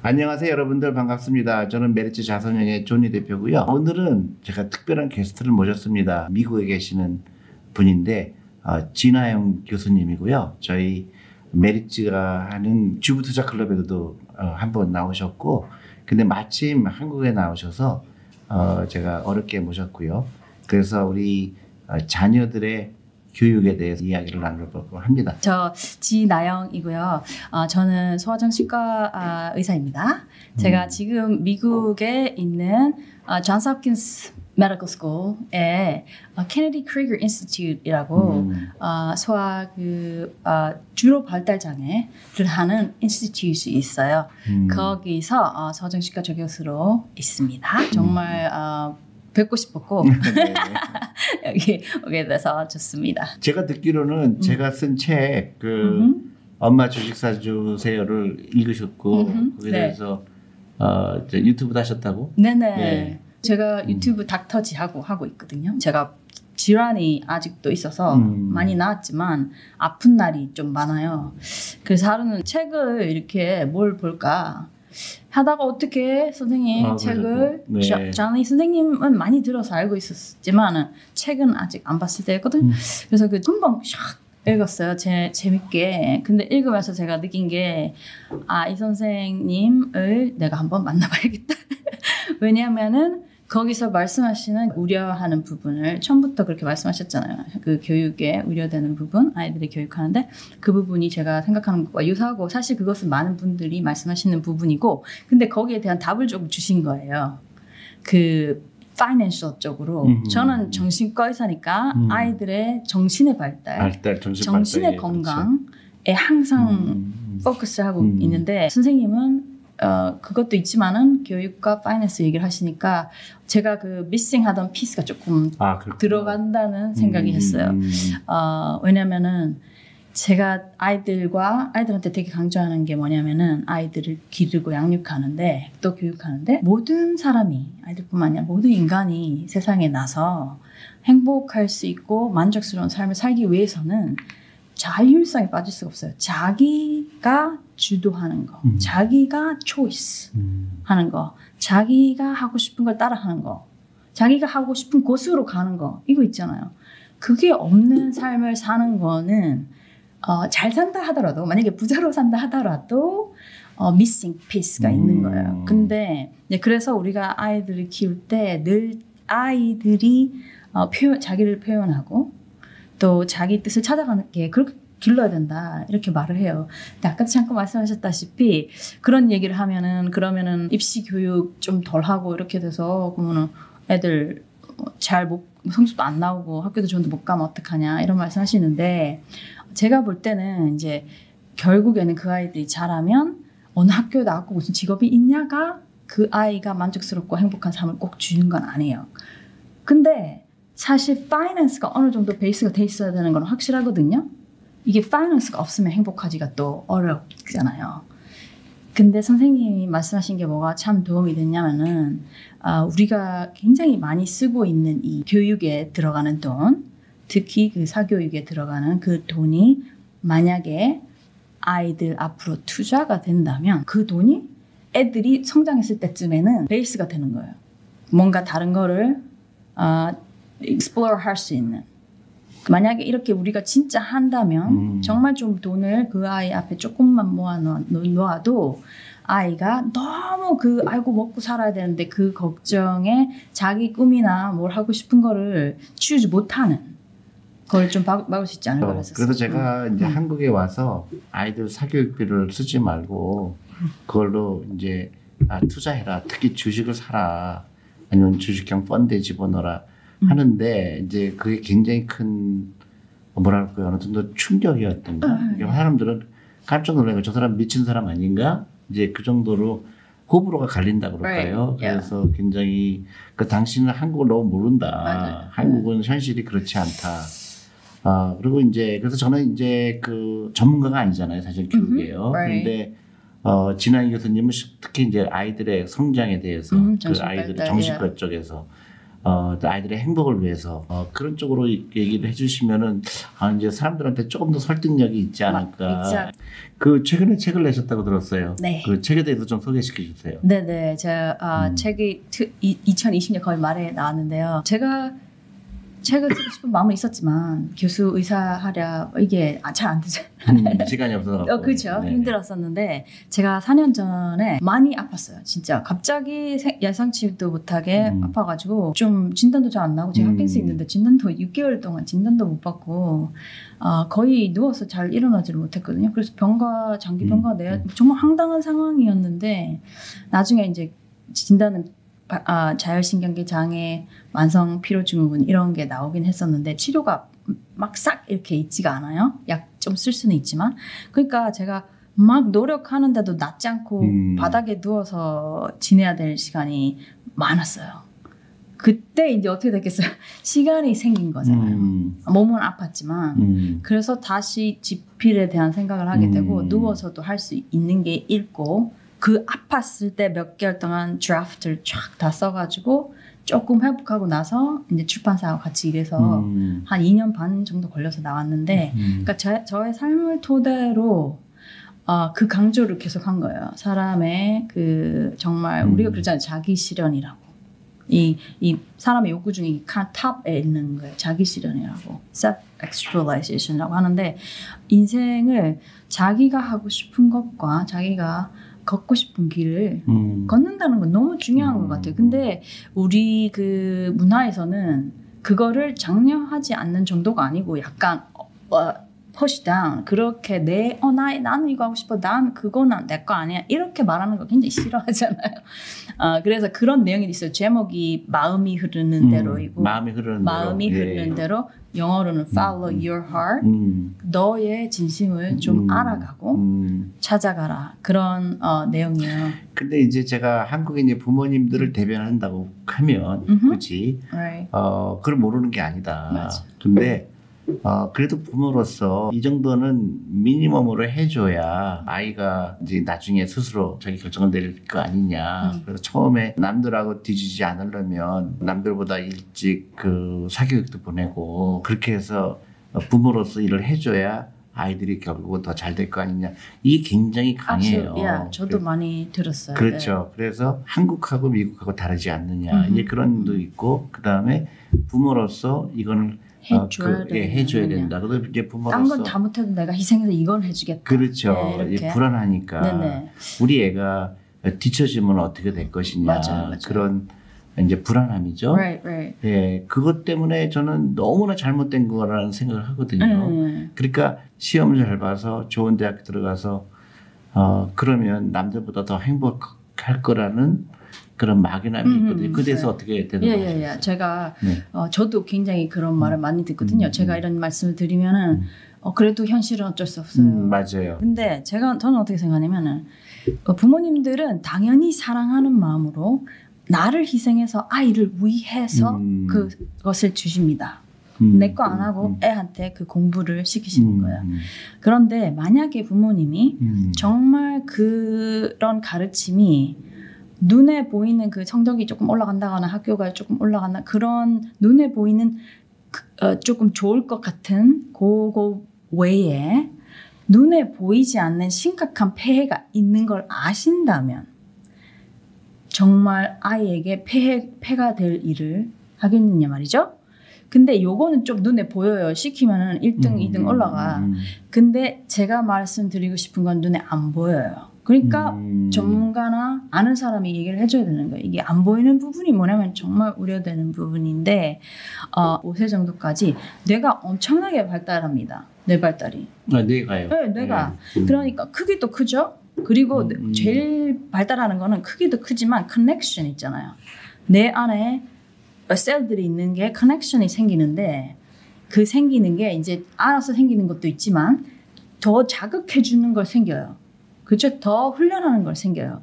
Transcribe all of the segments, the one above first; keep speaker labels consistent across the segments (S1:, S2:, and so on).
S1: 안녕하세요 여러분들 반갑습니다. 저는 메리츠 자선영의 존니 대표고요. 오늘은 제가 특별한 게스트를 모셨습니다. 미국에 계시는 분인데 어, 진아영 교수님이고요. 저희 메리츠가 하는 주부 투자 클럽에도 어, 한번 나오셨고 근데 마침 한국에 나오셔서 어, 제가 어렵게 모셨고요. 그래서 우리 어, 자녀들의 교육에 대해서 이야기를 나눠보고 합니다.
S2: 저 지나영이고요. 어, 저는 소아정신과 아, 의사입니다. 제가
S1: 음.
S2: 지금 미국에 있는 어, Johns Hopkins Medical School의 어, Kennedy Krieger Institute이라고
S1: 음.
S2: 어, 소아 그 어, 주로 발달 장애를 하는 institute이 있어요.
S1: 음.
S2: 거기서 어, 소아정신과 조교수로 있습니다. 정말 어, 뵙고 싶었고
S1: 네.
S2: 여기 오게 돼서 좋습니다.
S1: 제가 듣기로는 제가 쓴 책그
S2: 음.
S1: 엄마 주식 사주세요를 읽으셨고
S2: 음흠.
S1: 거기에
S2: 네.
S1: 대해서 어, 이제 유튜브도 하셨다고?
S2: 네네.
S1: 네.
S2: 제가 유튜브 닥터지 하고 하고 있거든요. 제가 질환이 아직도 있어서
S1: 음.
S2: 많이 나았지만 아픈 날이 좀 많아요. 그래서 하루는 책을 이렇게 뭘 볼까 하다가 어떻게 선생님
S1: 아,
S2: 책을.
S1: 네.
S2: 자- 자니 선생님은 많이 들어서 알고 있었지만은 책은 아직 안 봤을 때였거든.
S1: 음.
S2: 그래서 그 금방 샥 읽었어요. 제 재밌게. 근데 읽으면서 제가 느낀 게 아 이 선생님을 내가 한번 만나봐야겠다. 왜냐하면은 거기서 말씀하시는 우려하는 부분을 처음부터 그렇게 말씀하셨잖아요. 그 교육에 우려되는 부분, 아이들이 교육하는데 그 부분이 제가 생각하는 것과 유사하고 사실 그것은 많은 분들이 말씀하시는 부분이고, 근데 거기에 대한 답을 좀 주신 거예요. 그 파이낸셜 쪽으로
S1: 음흠.
S2: 저는 정신과 의사니까
S1: 음.
S2: 아이들의 정신의 발달,
S1: 발달 정신
S2: 정신의
S1: 발달에
S2: 건강에 항상
S1: 그렇죠. 음.
S2: 포커스를 하고
S1: 음.
S2: 있는데 선생님은 어, 그것도 있지만은 교육과 파이낸스 얘기를 하시니까 제가 그 미싱하던 피스가 조금
S1: 아.
S2: 들어간다는 생각이
S1: 음,
S2: 했어요.
S1: 음.
S2: 어, 왜냐면은 제가 아이들과 아이들한테 되게 강조하는 게 뭐냐면은 아이들을 기르고 양육하는데 또 교육하는데 모든 사람이 아이들뿐만 아니라 모든 인간이 세상에 나서 행복할 수 있고 만족스러운 삶을 살기 위해서는 자율성에 빠질 수가 없어요. 자기가 주도하는 거,
S1: 음.
S2: 자기가 초이스
S1: 음.
S2: 하는 거, 자기가 하고 싶은 걸 따라하는 거, 자기가 하고 싶은 곳으로 가는 거, 이거 있잖아요. 그게 없는 삶을 사는 거는 어, 잘 산다 하더라도 만약에 부자로 산다 하더라도 어, missing piece가 있는
S1: 음.
S2: 거예요. 근데 그래서 우리가 아이들을 키울 때 늘 아이들이 어, 표현, 자기를 표현하고 또 자기 뜻을 찾아가는 게 그렇게 길러야 된다 이렇게 말을 해요. 근데 아까 잠깐 말씀하셨다시피 그런 얘기를 하면은 그러면은 입시 교육 좀 덜 하고 이렇게 돼서 그러면은 애들 잘 못 성적도 안 나오고 학교도 좋은데 못 가면 어떡하냐 이런 말씀하시는데 제가 볼 때는 이제 결국에는 그 아이들이 자라면 어느 학교에 나왔고 무슨 직업이 있냐가 그 아이가 만족스럽고 행복한 삶을 꼭 주는 건 아니에요. 근데 사실 파이낸스가 어느 정도 베이스가 돼 있어야 되는 건 확실하거든요. 이게 파이낸스가 없으면 행복하지가 또 어렵잖아요. 근데 선생님이 말씀하신 게 뭐가 참 도움이 됐냐면은 아, 우리가 굉장히 많이 쓰고 있는 이 교육에 들어가는 돈, 특히 그 사교육에 들어가는 그 돈이 만약에 아이들 앞으로 투자가 된다면 그 돈이 애들이 성장했을 때쯤에는 베이스가 되는 거예요. 뭔가 다른 거를 아, explore 할 수 있는. 만약에 이렇게 우리가 진짜 한다면
S1: 음.
S2: 정말 좀 돈을 그 아이 앞에 조금만 모아 놓- 놓아도 아이가 너무 그 아이고 먹고 살아야 되는데 그 걱정에 자기 꿈이나 뭘 하고 싶은 거를 치우지 못하는 그걸 좀 막, 막을 수 있지 않을까 그랬었어요.
S1: 그래서 제가 이제
S2: 음.
S1: 한국에 와서 아이들 사교육비를 쓰지 말고 그걸로 이제 아, 투자해라. 특히 주식을 사라. 아니면 주식형 펀드에 집어넣어라
S2: 음.
S1: 하는데 이제 그게 굉장히 큰 뭐랄까요 어느 정도 충격이었던가.
S2: 아,
S1: 그러니까 사람들은 깜짝 놀라고 저 사람 미친 사람 아닌가? 이제 그 정도로 호불호가 갈린다 그럴까요?
S2: Right, yeah.
S1: 그래서 굉장히 그 당신은 한국을 너무 모른다.
S2: 맞아요.
S1: 한국은 현실이 그렇지 않다. 아 그리고 이제 그래서 저는 이제 그 전문가가 아니잖아요, 사실 교육이에요.
S2: right.
S1: 그런데 어 진아이 교수님은 특히 이제 아이들의 성장에 대해서
S2: 음,
S1: 그 아이들의 정신과 쪽에서 어, 아이들의 행복을 위해서 어, 그런 쪽으로 얘기를 해주시면은 아, 이제 사람들한테 조금 더 설득력이 있지 않을까.
S2: exact.
S1: 그 최근에 책을 내셨다고 들었어요.
S2: 네.
S1: 그 책에 대해서 좀 소개시켜 주세요.
S2: 네네. 제가 아,
S1: 음.
S2: 책이 트- 이- 2020년 거의 말에 나왔는데요. 제가 책을 쓰고 싶은 마음은 있었지만 교수 의사 하랴 이게 아, 잘안 되죠.
S1: 음, 시간이 없어서.
S2: 어, 그렇죠.
S1: 네네.
S2: 힘들었었는데 제가 4년 전에 많이 아팠어요. 진짜 갑자기 세- 예상치도 못하게
S1: 음.
S2: 아파가지고 좀 진단도 잘 안 나고 제가
S1: 음.
S2: 핫킨스 있는데 진단도 6개월 동안 진단도 못 받고 아, 거의 누워서 잘 일어나지를 못했거든요. 그래서 병가 장기
S1: 음.
S2: 병가 내야 정말 황당한 상황이었는데 나중에 이제 진단은 바- 아, 자율신경계 장애, 만성 피로 증후군 이런 게 나오긴 했었는데 치료가 막 싹 이렇게 있지가 않아요. 약 좀 쓸 수는 있지만 그러니까 제가 막 노력하는데도 낫지 않고
S1: 음.
S2: 바닥에 누워서 지내야 될 시간이 많았어요. 그때 이제 어떻게 됐겠어요? 시간이 생긴 거잖아요.
S1: 음,
S2: 몸은 아팠지만
S1: 음,
S2: 그래서 다시 지필에 대한 생각을 하게 되고
S1: 음.
S2: 누워서도 할 수 있는 게 읽고 그 아팠을 때 몇 개월 동안 드래프트를 쫙 다 써가지고 조금 회복하고 나서 이제 출판사와 같이 일해서
S1: 음,
S2: 한 2년 반 정도 걸려서 나왔는데
S1: 음.
S2: 그러니까 저, 저의 삶을 토대로 어, 그 강조를 계속 한 거예요. 사람의 그 정말
S1: 음.
S2: 우리가 그러잖아요. 자기 실현이라고. 이, 이 사람의 욕구 중에 이 카- 탑에 있는 거예요. 자기 실현이라고. self actualization이라고 하는데 인생을 자기가 하고 싶은 것과 자기가 걷고 싶은 길을
S1: 음.
S2: 걷는다는 건 너무 중요한
S1: 음.
S2: 것 같아요. 근데 우리 그 문화에서는 그거를 장려하지 않는 정도가 아니고 약간 어, 어, push down 그렇게 내 어 나 나는 이거 하고 싶어 난 그거는 내거 아니야 이렇게 말하는 거 굉장히 싫어하잖아요. 어, 그래서 그런 내용이 있어요. 제목이 마음이 흐르는
S1: 음,
S2: 대로이고
S1: 마음이 흐르는
S2: 마음이
S1: 대로.
S2: 흐르는
S1: 예.
S2: 대로 영어로는 follow your heart
S1: 음,
S2: 너의 진심을 좀
S1: 음,
S2: 알아가고
S1: 음.
S2: 찾아가라 그런 어, 내용이에요.
S1: 근데 이제 제가 이제 부모님들을 대변한다고 하면. 그렇지
S2: Right.
S1: 어 그걸 모르는 게 아니다.
S2: 맞아.
S1: 근데 어 그래도 부모로서 이 정도는 미니멈으로 해줘야 아이가 이제 나중에 스스로 자기 결정을 내릴 거 아니냐.
S2: 음.
S1: 그래서 처음에 남들하고 뒤지지 않으려면 남들보다 일찍 그 사교육도 보내고 그렇게 해서 부모로서 일을 해줘야 아이들이 결국 더잘 될 거 아니냐. 이게 굉장히 강해요.
S2: Yeah, 저도 많이 들었어요.
S1: 그렇죠. 그래서 한국하고 미국하고 다르지 않느냐.
S2: 음흠.
S1: 이제 그런 도 있고 그 다음에 부모로서 이거는 어,
S2: 해줘야
S1: 그, 예, 해줘야. 된다. 그래서 이제
S2: 딴
S1: 부모로서
S2: 건다 못해도 내가 희생해서 이건 해주겠다.
S1: 그렇죠.
S2: 네.
S1: 예, 불안하니까
S2: 네네.
S1: 우리 애가 뒤처지면 어떻게 될 것이냐
S2: 맞아요, 맞아요.
S1: 그런 이제 불안함이죠.
S2: Right, right.
S1: 예, 그것 때문에 저는 너무나 잘못된 거라는 생각을 하거든요.
S2: 음,
S1: 그러니까 시험을 잘 봐서 좋은 대학 들어가서 어 그러면 남들보다 더 행복할 거라는 그런 막연함이
S2: 음,
S1: 있거든요. 그 대해서
S2: 네.
S1: 어떻게
S2: 예,
S1: 대답하세요?
S2: 예, 예. 제가
S1: 네.
S2: 어, 저도 굉장히 그런 말을 많이 듣거든요.
S1: 음,
S2: 제가
S1: 음.
S2: 이런 말씀을 드리면은 어, 그래도 현실은 어쩔 수 없어요.
S1: 음, 맞아요.
S2: 근데 제가 저는 어떻게 생각하냐면은 어, 부모님들은 당연히 사랑하는 마음으로 나를 희생해서 아이를 위해서
S1: 음.
S2: 그것을 주십니다.
S1: 음,
S2: 내거 안 하고
S1: 음,
S2: 애한테 그 공부를 시키시는
S1: 음,
S2: 거예요.
S1: 음,
S2: 그런데 만약에 부모님이
S1: 음,
S2: 정말 그런 가르침이 눈에 보이는 그 성적이 조금 올라간다거나 학교가 조금 올라간다 그런 눈에 보이는 그, 어, 조금 좋을 것 같은 그거 외에 눈에 보이지 않는 심각한 폐해가 있는 걸 아신다면 정말 아이에게 폐해, 폐가 될 일을 하겠느냐 말이죠. 근데 요거는 좀 눈에 보여요. 시키면은 1등,
S1: 음,
S2: 2등 올라가.
S1: 음,
S2: 근데 제가 말씀드리고 싶은 건 눈에 안 보여요. 그러니까
S1: 음,
S2: 전문가나 아는 사람이 얘기를 해줘야 되는 거예요. 이게 안 보이는 부분이 뭐냐면 정말 우려되는 부분인데 어, 5세 정도까지 뇌가 엄청나게 발달합니다. 뇌 발달이.
S1: 아, 내가요.
S2: 네, 뇌가.
S1: 네. 음,
S2: 그러니까 크기도 크죠. 그리고
S1: 음, 음.
S2: 제일 발달하는 거는 크기도 크지만 커넥션 있잖아요. 내 안에 셀들이 있는 게 커넥션이 생기는데 그 생기는 게 이제 알아서 생기는 것도 있지만 더 자극해 주는 걸 생겨요. 그렇죠? 더 훈련하는 걸 생겨요.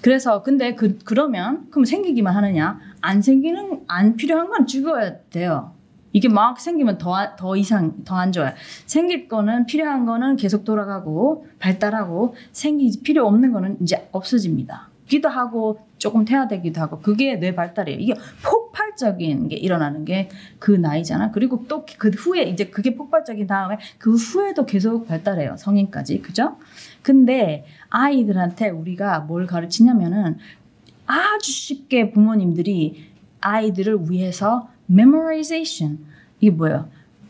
S2: 그래서 근데 그 그러면 그럼 생기기만 하느냐? 안 생기는 안 필요한 건 죽어야 돼요. 이게 막 생기면 더, 더 이상 더 안 좋아요. 생길 거는 필요한 거는 계속 돌아가고 발달하고 생기 필요 없는 거는 이제 없어집니다. 기도 하고 조금 퇴화되기도 하고 그게 뇌 발달이에요. 이게 폭발적인 게 일어나는 게 그 나이잖아. 그리고 또 그 후에 이제 그게 폭발적인 다음에 그 후에도 계속 발달해요. 성인까지. 그죠? 근데 아이들한테 우리가 뭘 가르치냐면은 아주 쉽게 부모님들이 아이들을 위해서 memorization 이게 뭐예요?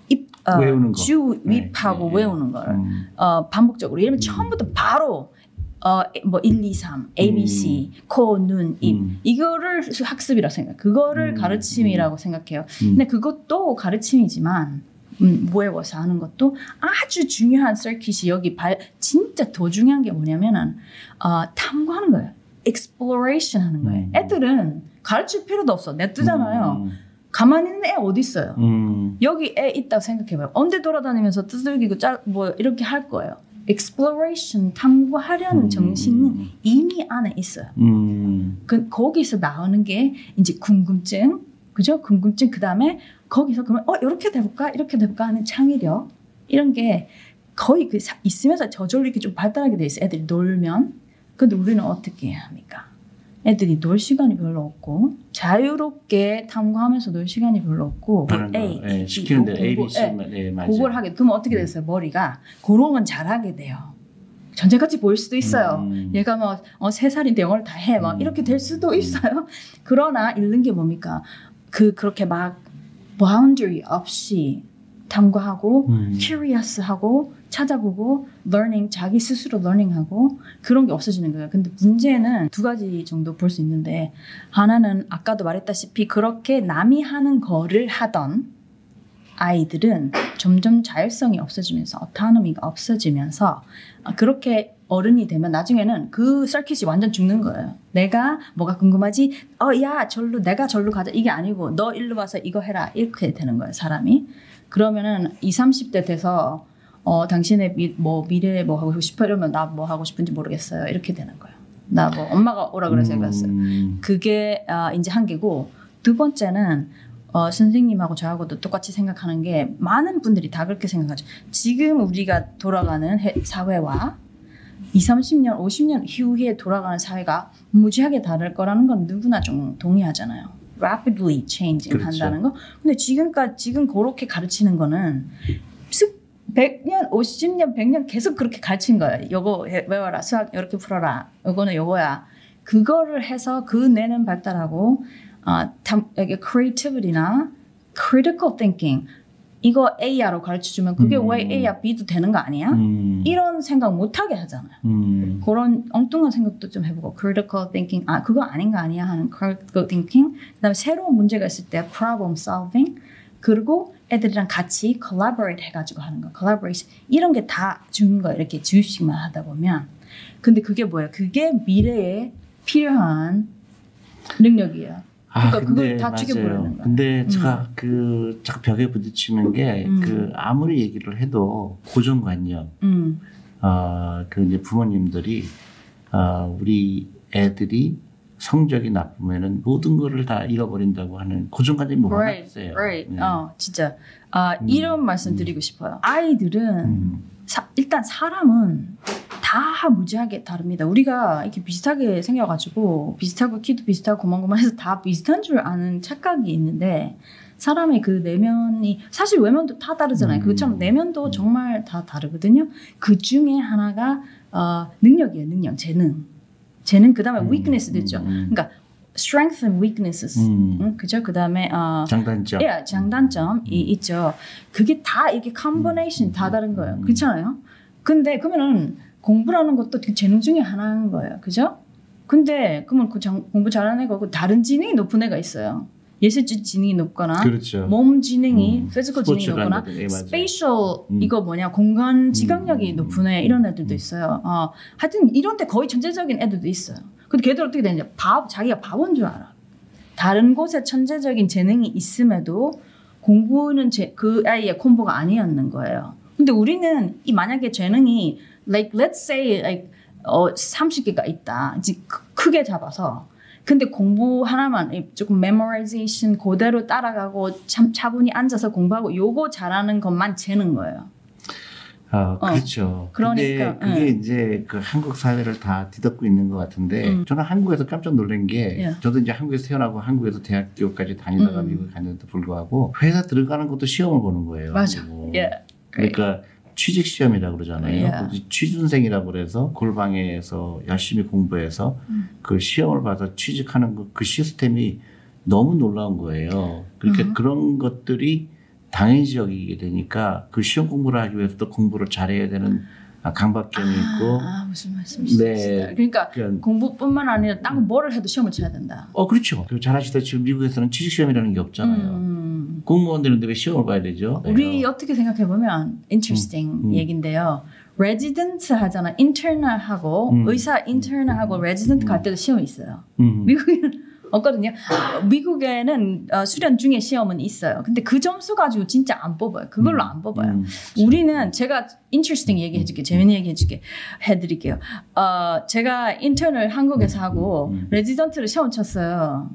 S2: 입, 어,
S1: 외우는 거.
S2: 주 입하고
S1: 네, 네,
S2: 외우는 걸
S1: 음.
S2: 어, 반복적으로. 예를 들면
S1: 음.
S2: 처음부터 바로 어, 뭐 1, 2, 3, A, B, C, 코, 눈, 입
S1: 음.
S2: 이거를 학습이라고 생각. 그거를
S1: 음.
S2: 가르침이라고 생각해요.
S1: 음.
S2: 근데 그것도 가르침이지만 음, 외워서 하는 것도 아주 중요한 서킷이 여기 발 진짜 더 중요한 게 뭐냐면은 어, 탐구하는 거예요. exploration 하는 거예요.
S1: 음.
S2: 애들은 가르칠 필요도 없어. 냅두잖아요.
S1: 음.
S2: 가만히 있는 애 어디 있어요?
S1: 음.
S2: 여기 애 있다고 생각해봐요. 언제 돌아다니면서 두들기고 짤, 뭐 이렇게 할 거예요. exploration 탐구하려는
S1: 음.
S2: 정신은 이미 안에 있어요.
S1: 음.
S2: 그 거기서 나오는 게 이제 궁금증, 그죠? 궁금증 그 다음에 거기서 그러면 어 이렇게 돼볼까 이렇게 돼볼까 하는 창의력 이런 게 거의 그 사- 있으면서 저절로 이렇게 좀 발달하게 돼 있어요. 애들이 놀면. 근데 우리는 어떻게 해야 합니까? 애들이 놀 시간이 별로 없고 자유롭게 탐구하면서 놀 시간이 별로 없고
S1: 거.
S2: A,
S1: 예, 시키는데
S2: 공부,
S1: A, B,
S2: 예.
S1: C만 예, 맞아요.
S2: 그걸 하게 그러면 어떻게 됐어요 머리가 그런 건 잘하게 돼요 전제같이 보일 수도 있어요
S1: 음.
S2: 얘가 뭐세 살인데 영어를 다 해 막
S1: 음.
S2: 이렇게 될 수도
S1: 음.
S2: 있어요 그러나 잃는 게 뭡니까 그 그렇게 막 boundary 없이 탐구하고
S1: 음.
S2: curious하고 찾아보고 learning 자기 스스로 learning하고 그런 게 없어지는 거예요. 근데 문제는 두 가지 정도 볼 수 있는데 하나는 아까도 말했다시피 그렇게 남이 하는 거를 하던 아이들은 점점 자율성이 없어지면서 어타노미가 없어지면서 아, 그렇게 어른이 되면 나중에는 그 서킷이 완전 죽는 거예요. 내가 뭐가 궁금하지? 어, 야, 절로, 내가 절로 가자. 이게 아니고, 너 일로 와서 이거 해라. 이렇게 되는 거예요, 사람이. 그러면은 20, 30대 돼서, 어, 당신의 미, 뭐, 미래에 뭐 하고 싶어? 이러면 나 뭐 하고 싶은지 모르겠어요. 이렇게 되는 거예요. 나 뭐, 엄마가 오라 그래서 해봤어요.
S1: 음.
S2: 그게 아, 이제 한 개고 두 번째는 어, 선생님하고 저하고도 똑같이 생각하는 게 많은 분들이 다 그렇게 생각하죠. 지금 우리가 돌아가는 해- 사회와 20, 30년, 50년 이후에 돌아가는 사회가 무지하게 다를 거라는 건 누구나 좀 동의하잖아요. rapidly changing
S1: 그렇죠.
S2: 한다는 거. 근데 지금까지 지금 그렇게 가르치는 거는 습 100년, 50년, 100년 계속 그렇게 가르친 거예요. 요거 해- 외워라. 수학 이렇게 풀어라. 요거는 요거야. 그거를 해서 그 뇌는 발달하고 아, 탐, creativity나 critical thinking 이거 A야로 가르쳐 주면 그게
S1: 음.
S2: 왜 A야 B도 되는 거 아니야?
S1: 음.
S2: 이런 생각 못 하게 하잖아요.
S1: 음.
S2: 그런 엉뚱한 생각도 좀 해보고 critical thinking 아 그거 아닌 거 아니야 하는 critical thinking 그다음에 새로운 문제가 있을 때 problem solving 그리고 애들이랑 같이 collaborate 해가지고 하는 거 collaboration 이런 게 다 주는 거예요 이렇게 주식만 하다 보면 근데 그게 뭐예요 그게 미래에 필요한 능력이에요
S1: 아,
S2: 그러니까 그걸 다
S1: 맞아요.
S2: 죽여버리는 거야.
S1: 근데 제가 그 자꾸 벽에 부딪히는 게
S2: 음.
S1: 그 아무리 얘기를 해도 고정관념,
S2: 음,
S1: 어그 이제 부모님들이 어 우리 애들이 성적이 나쁘면은 모든 거를 다 잃어버린다고 하는 고정관념이 뭐가
S2: right,
S1: 있어요.
S2: right.
S1: 네.
S2: 어 진짜 아
S1: 음,
S2: 이런 말씀
S1: 음.
S2: 드리고 싶어요 아이들은
S1: 음.
S2: 사- 일단 사람은 다 무지하게 다릅니다. 우리가 이렇게 비슷하게 생겨가지고 비슷하고 키도 비슷하고 고만고만해서 다 비슷한 줄 아는 착각이 있는데 사람의 그 내면이 사실 외면도 다 다르잖아요.
S1: 음.
S2: 그처럼 내면도 정말 다 다르거든요. 그 중에 하나가 어, 능력이에요. 능력, 재능. 재능 그 다음에
S1: 음,
S2: weakness도 있죠.
S1: 음,
S2: 그러니까 strength and weaknesses.
S1: 음.
S2: 응? 그죠? 그 다음에 어,
S1: 장단점.
S2: 예, 장단점이 있죠. 그게 다 이게 combination 다 다른 거예요.
S1: 음.
S2: 그렇잖아요. 근데 그러면은 공부라는 것도 그 재능 중에 하나인 거예요. 그죠? 근데 그러면 그 장- 공부 잘하는 애가 그 다른 지능이 높은 애가 있어요. 예술적 지능이 높거나
S1: 그렇죠.
S2: 몸 지능이
S1: 음.
S2: physical 지능이 높거나
S1: 한다든지, 예, 음.
S2: 이거 뭐냐 공간 지각력이
S1: 음.
S2: 높은 애 이런 애들도
S1: 음.
S2: 있어요. 어, 하여튼 이런 데 거의 천재적인 애들도 있어요. 근데 걔들 어떻게 되냐? 바 자기가 바본 줄 알아. 다른 곳에 천재적인 재능이 있음에도 공부는 제, 그 아이의 콤보가 아니었는 거예요. 근데 우리는 이 만약에 재능이 like let's say like 어 30개가 있다. 이제 크- 크게 잡아서 근데 공부 하나만 이 조금 memorization 그대로 따라가고 참 차분히 앉아서 공부하고 요거 잘하는 것만 재는 거예요.
S1: 아, 그렇죠.
S2: 그러니까,
S1: 근데 그게
S2: 예.
S1: 이제 그 한국 사회를 다 뒤덮고 있는 것 같은데
S2: 음.
S1: 저는 한국에서 깜짝 놀란 게
S2: 예.
S1: 저도 이제 한국에서 태어나고 한국에서 대학교까지 다니다가
S2: 음.
S1: 미국에 갔는데도 불구하고 회사 들어가는 것도 시험을 보는 거예요.
S2: 맞아.
S1: 그리고.
S2: 예.
S1: 그러니까 취직 시험이라고 그러잖아요.
S2: 예.
S1: 그 취준생이라고 그래서 골방에서 열심히 공부해서
S2: 음.
S1: 그 시험을 봐서 취직하는 그, 그 시스템이 너무 놀라운 거예요. 그렇게
S2: 음.
S1: 그런 것들이 당연시 여기게 되니까 그 시험 공부를 하기 위해서 또 공부를 잘해야 되는 아, 강박점이 있고
S2: 아, 아, 무슨 말씀이시죠?
S1: 네.
S2: 그러니까
S1: 그냥
S2: 공부뿐만 아니라 딴 뭐를 해도 시험을 쳐야 된다.
S1: 어 그렇죠. 그잘 아시다시피 미국에서는 취직 시험이라는 게 없잖아요.
S2: 음.
S1: 공무원 되는데 왜 시험을 봐야 되죠?
S2: 우리
S1: 네.
S2: 어떻게 생각해 보면 interesting
S1: 음, 음.
S2: 얘긴데요. 레지던트 하잖아. 인턴을 하고
S1: 음.
S2: 의사 인턴을 하고 레지던트 갈 때도 시험이 있어요.
S1: 음.
S2: 미국에는 없거든요. 미국에는 어, 수련 중에 시험은 있어요. 근데 그 점수 가지고 진짜 안 뽑아요. 그걸로 안 뽑아요.
S1: 음.
S2: 우리는 제가 interesting 얘기해 줄게, 재밌는 얘기해 줄게, 해 드릴게요. 어, 제가 인턴을 한국에서 하고
S1: 음.
S2: 레지던트를 시험 쳤어요.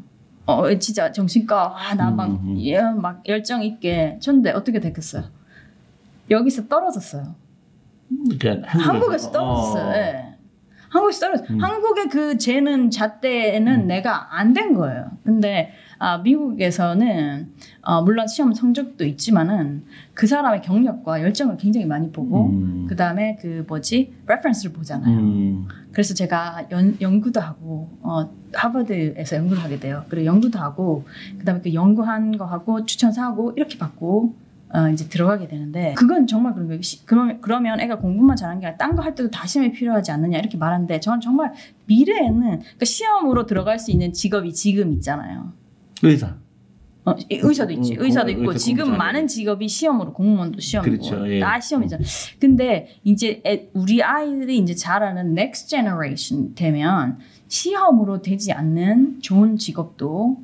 S2: 어, 진짜 정신과 아, 나 막
S1: 음, 음.
S2: 예, 막 열정 있게 쳤는데 어떻게 됐겠어요? 여기서 떨어졌어요.
S1: 그러니까 한국에서,
S2: 한국에서 떨어졌어요.
S1: 어.
S2: 예. 한국에서 떨어졌어요.
S1: 음.
S2: 한국의 그 재는 잣대는 내가 안 된 거예요. 근데 아, 미국에서는 어, 물론 시험 성적도 있지만은 그 사람의 경력과 열정을 굉장히 많이 보고
S1: 음.
S2: 그 다음에 그 뭐지 reference를 보잖아요.
S1: 음.
S2: 그래서 제가 연, 연구도 하고 어, 하버드에서 연구를 하게 돼요. 그리고 연구도 하고 그 다음에 그 연구한 거 하고 추천사하고 이렇게 받고 어, 이제 들어가게 되는데 그건 정말 그런 거예요. 시- 그러면 그러면 애가 공부만 잘한 게 아니라 딴 거 할 때도 다 시험이 필요하지 않느냐 이렇게 말하는데 저는 정말 미래에는 그러니까 시험으로 들어갈 수 있는 직업이 지금 있잖아요.
S1: 의사.
S2: 어, 이- 의사도 있지.
S1: 음,
S2: 의사도
S1: 공-
S2: 있고
S1: 의사
S2: 지금 많은 직업이 시험으로 공무원도 시험이고
S1: 그렇죠, 예.
S2: 다 시험이잖아. 근데 이제 애- 우리 아이들이 이제 자라는 next generation 되면 시험으로 되지 않는 좋은 직업도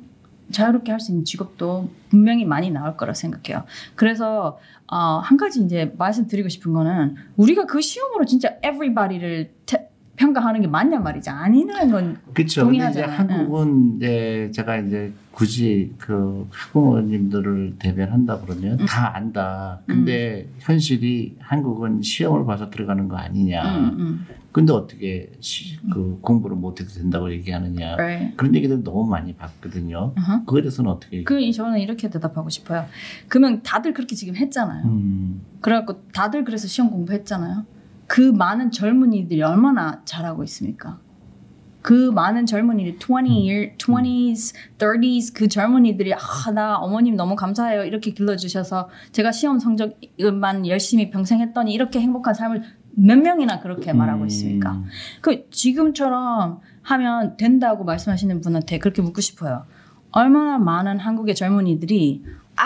S2: 자유롭게 할 수 있는 직업도 분명히 많이 나올 거라 생각해요. 그래서 어, 한 가지 이제 말씀드리고 싶은 거는 우리가 그 시험으로 진짜 everybody를 태- 평가하는 게 맞냐 말이지 아니라는 건
S1: 그렇죠. 근데 이제. 한국은 이제 제가 이제 굳이 그 학부모님들을 대변한다 그러면
S2: 음.
S1: 다 안다. 근데 현실이 한국은 시험을 봐서 들어가는 거 아니냐.
S2: 음, 음,
S1: 근데 어떻게 시, 그 공부를 못해도 된다고 얘기하느냐.
S2: right.
S1: 그런 얘기들 너무 많이 봤거든요.
S2: 어허.
S1: 그거에 대해서는 어떻게?
S2: 그 저는 이렇게 대답하고 싶어요. 그러면 다들 그렇게 지금 했잖아요.
S1: 음,
S2: 그래갖고 다들 그래서 시험 공부했잖아요. 그 많은 젊은이들이 얼마나 잘하고 있습니까? 그 많은 젊은이들 20 year, 20s, 30s 그 젊은이들이 아, 나 어머님 너무 감사해요. 이렇게 길러 주셔서 제가 시험 성적만 열심히 평생 했더니 이렇게 행복한 삶을 몇 명이나 그렇게 말하고
S1: 음,
S2: 있습니까? 그 지금처럼 하면 된다고 말씀하시는 분한테 그렇게 묻고 싶어요. 얼마나 많은 한국의 젊은이들이 아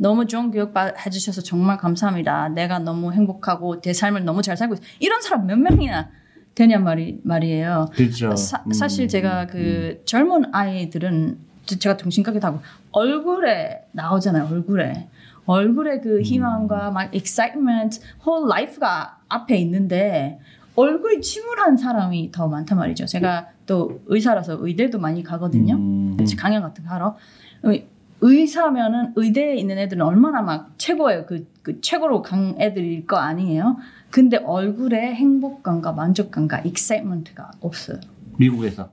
S2: 너무 좋은 교육 받- 해주셔서 정말 감사합니다. 내가 너무 행복하고 내 삶을 너무 잘 살고 있어. 이런 사람 몇 명이나 되냔 말이 말이에요.
S1: 그렇죠.
S2: 사,
S1: 음,
S2: 사실 제가 그 젊은 아이들은 저- 제가 정신과기도 하고 얼굴에 나오잖아요. 얼굴에 얼굴에 그 희망과 막 excitement, whole life가 앞에 있는데 얼굴이 침울한 사람이 더 많단 말이죠. 제가 또 의사라서 의대도 많이 가거든요.
S1: 음,
S2: 강연 같은 거 하러 의- 의사면은 의대에 있는 애들은 얼마나 막 최고예요. 그, 그 최고로 간 애들일 거 아니에요. 근데 얼굴에 행복감과 만족감과 excitement가 없어요.
S1: 미국에서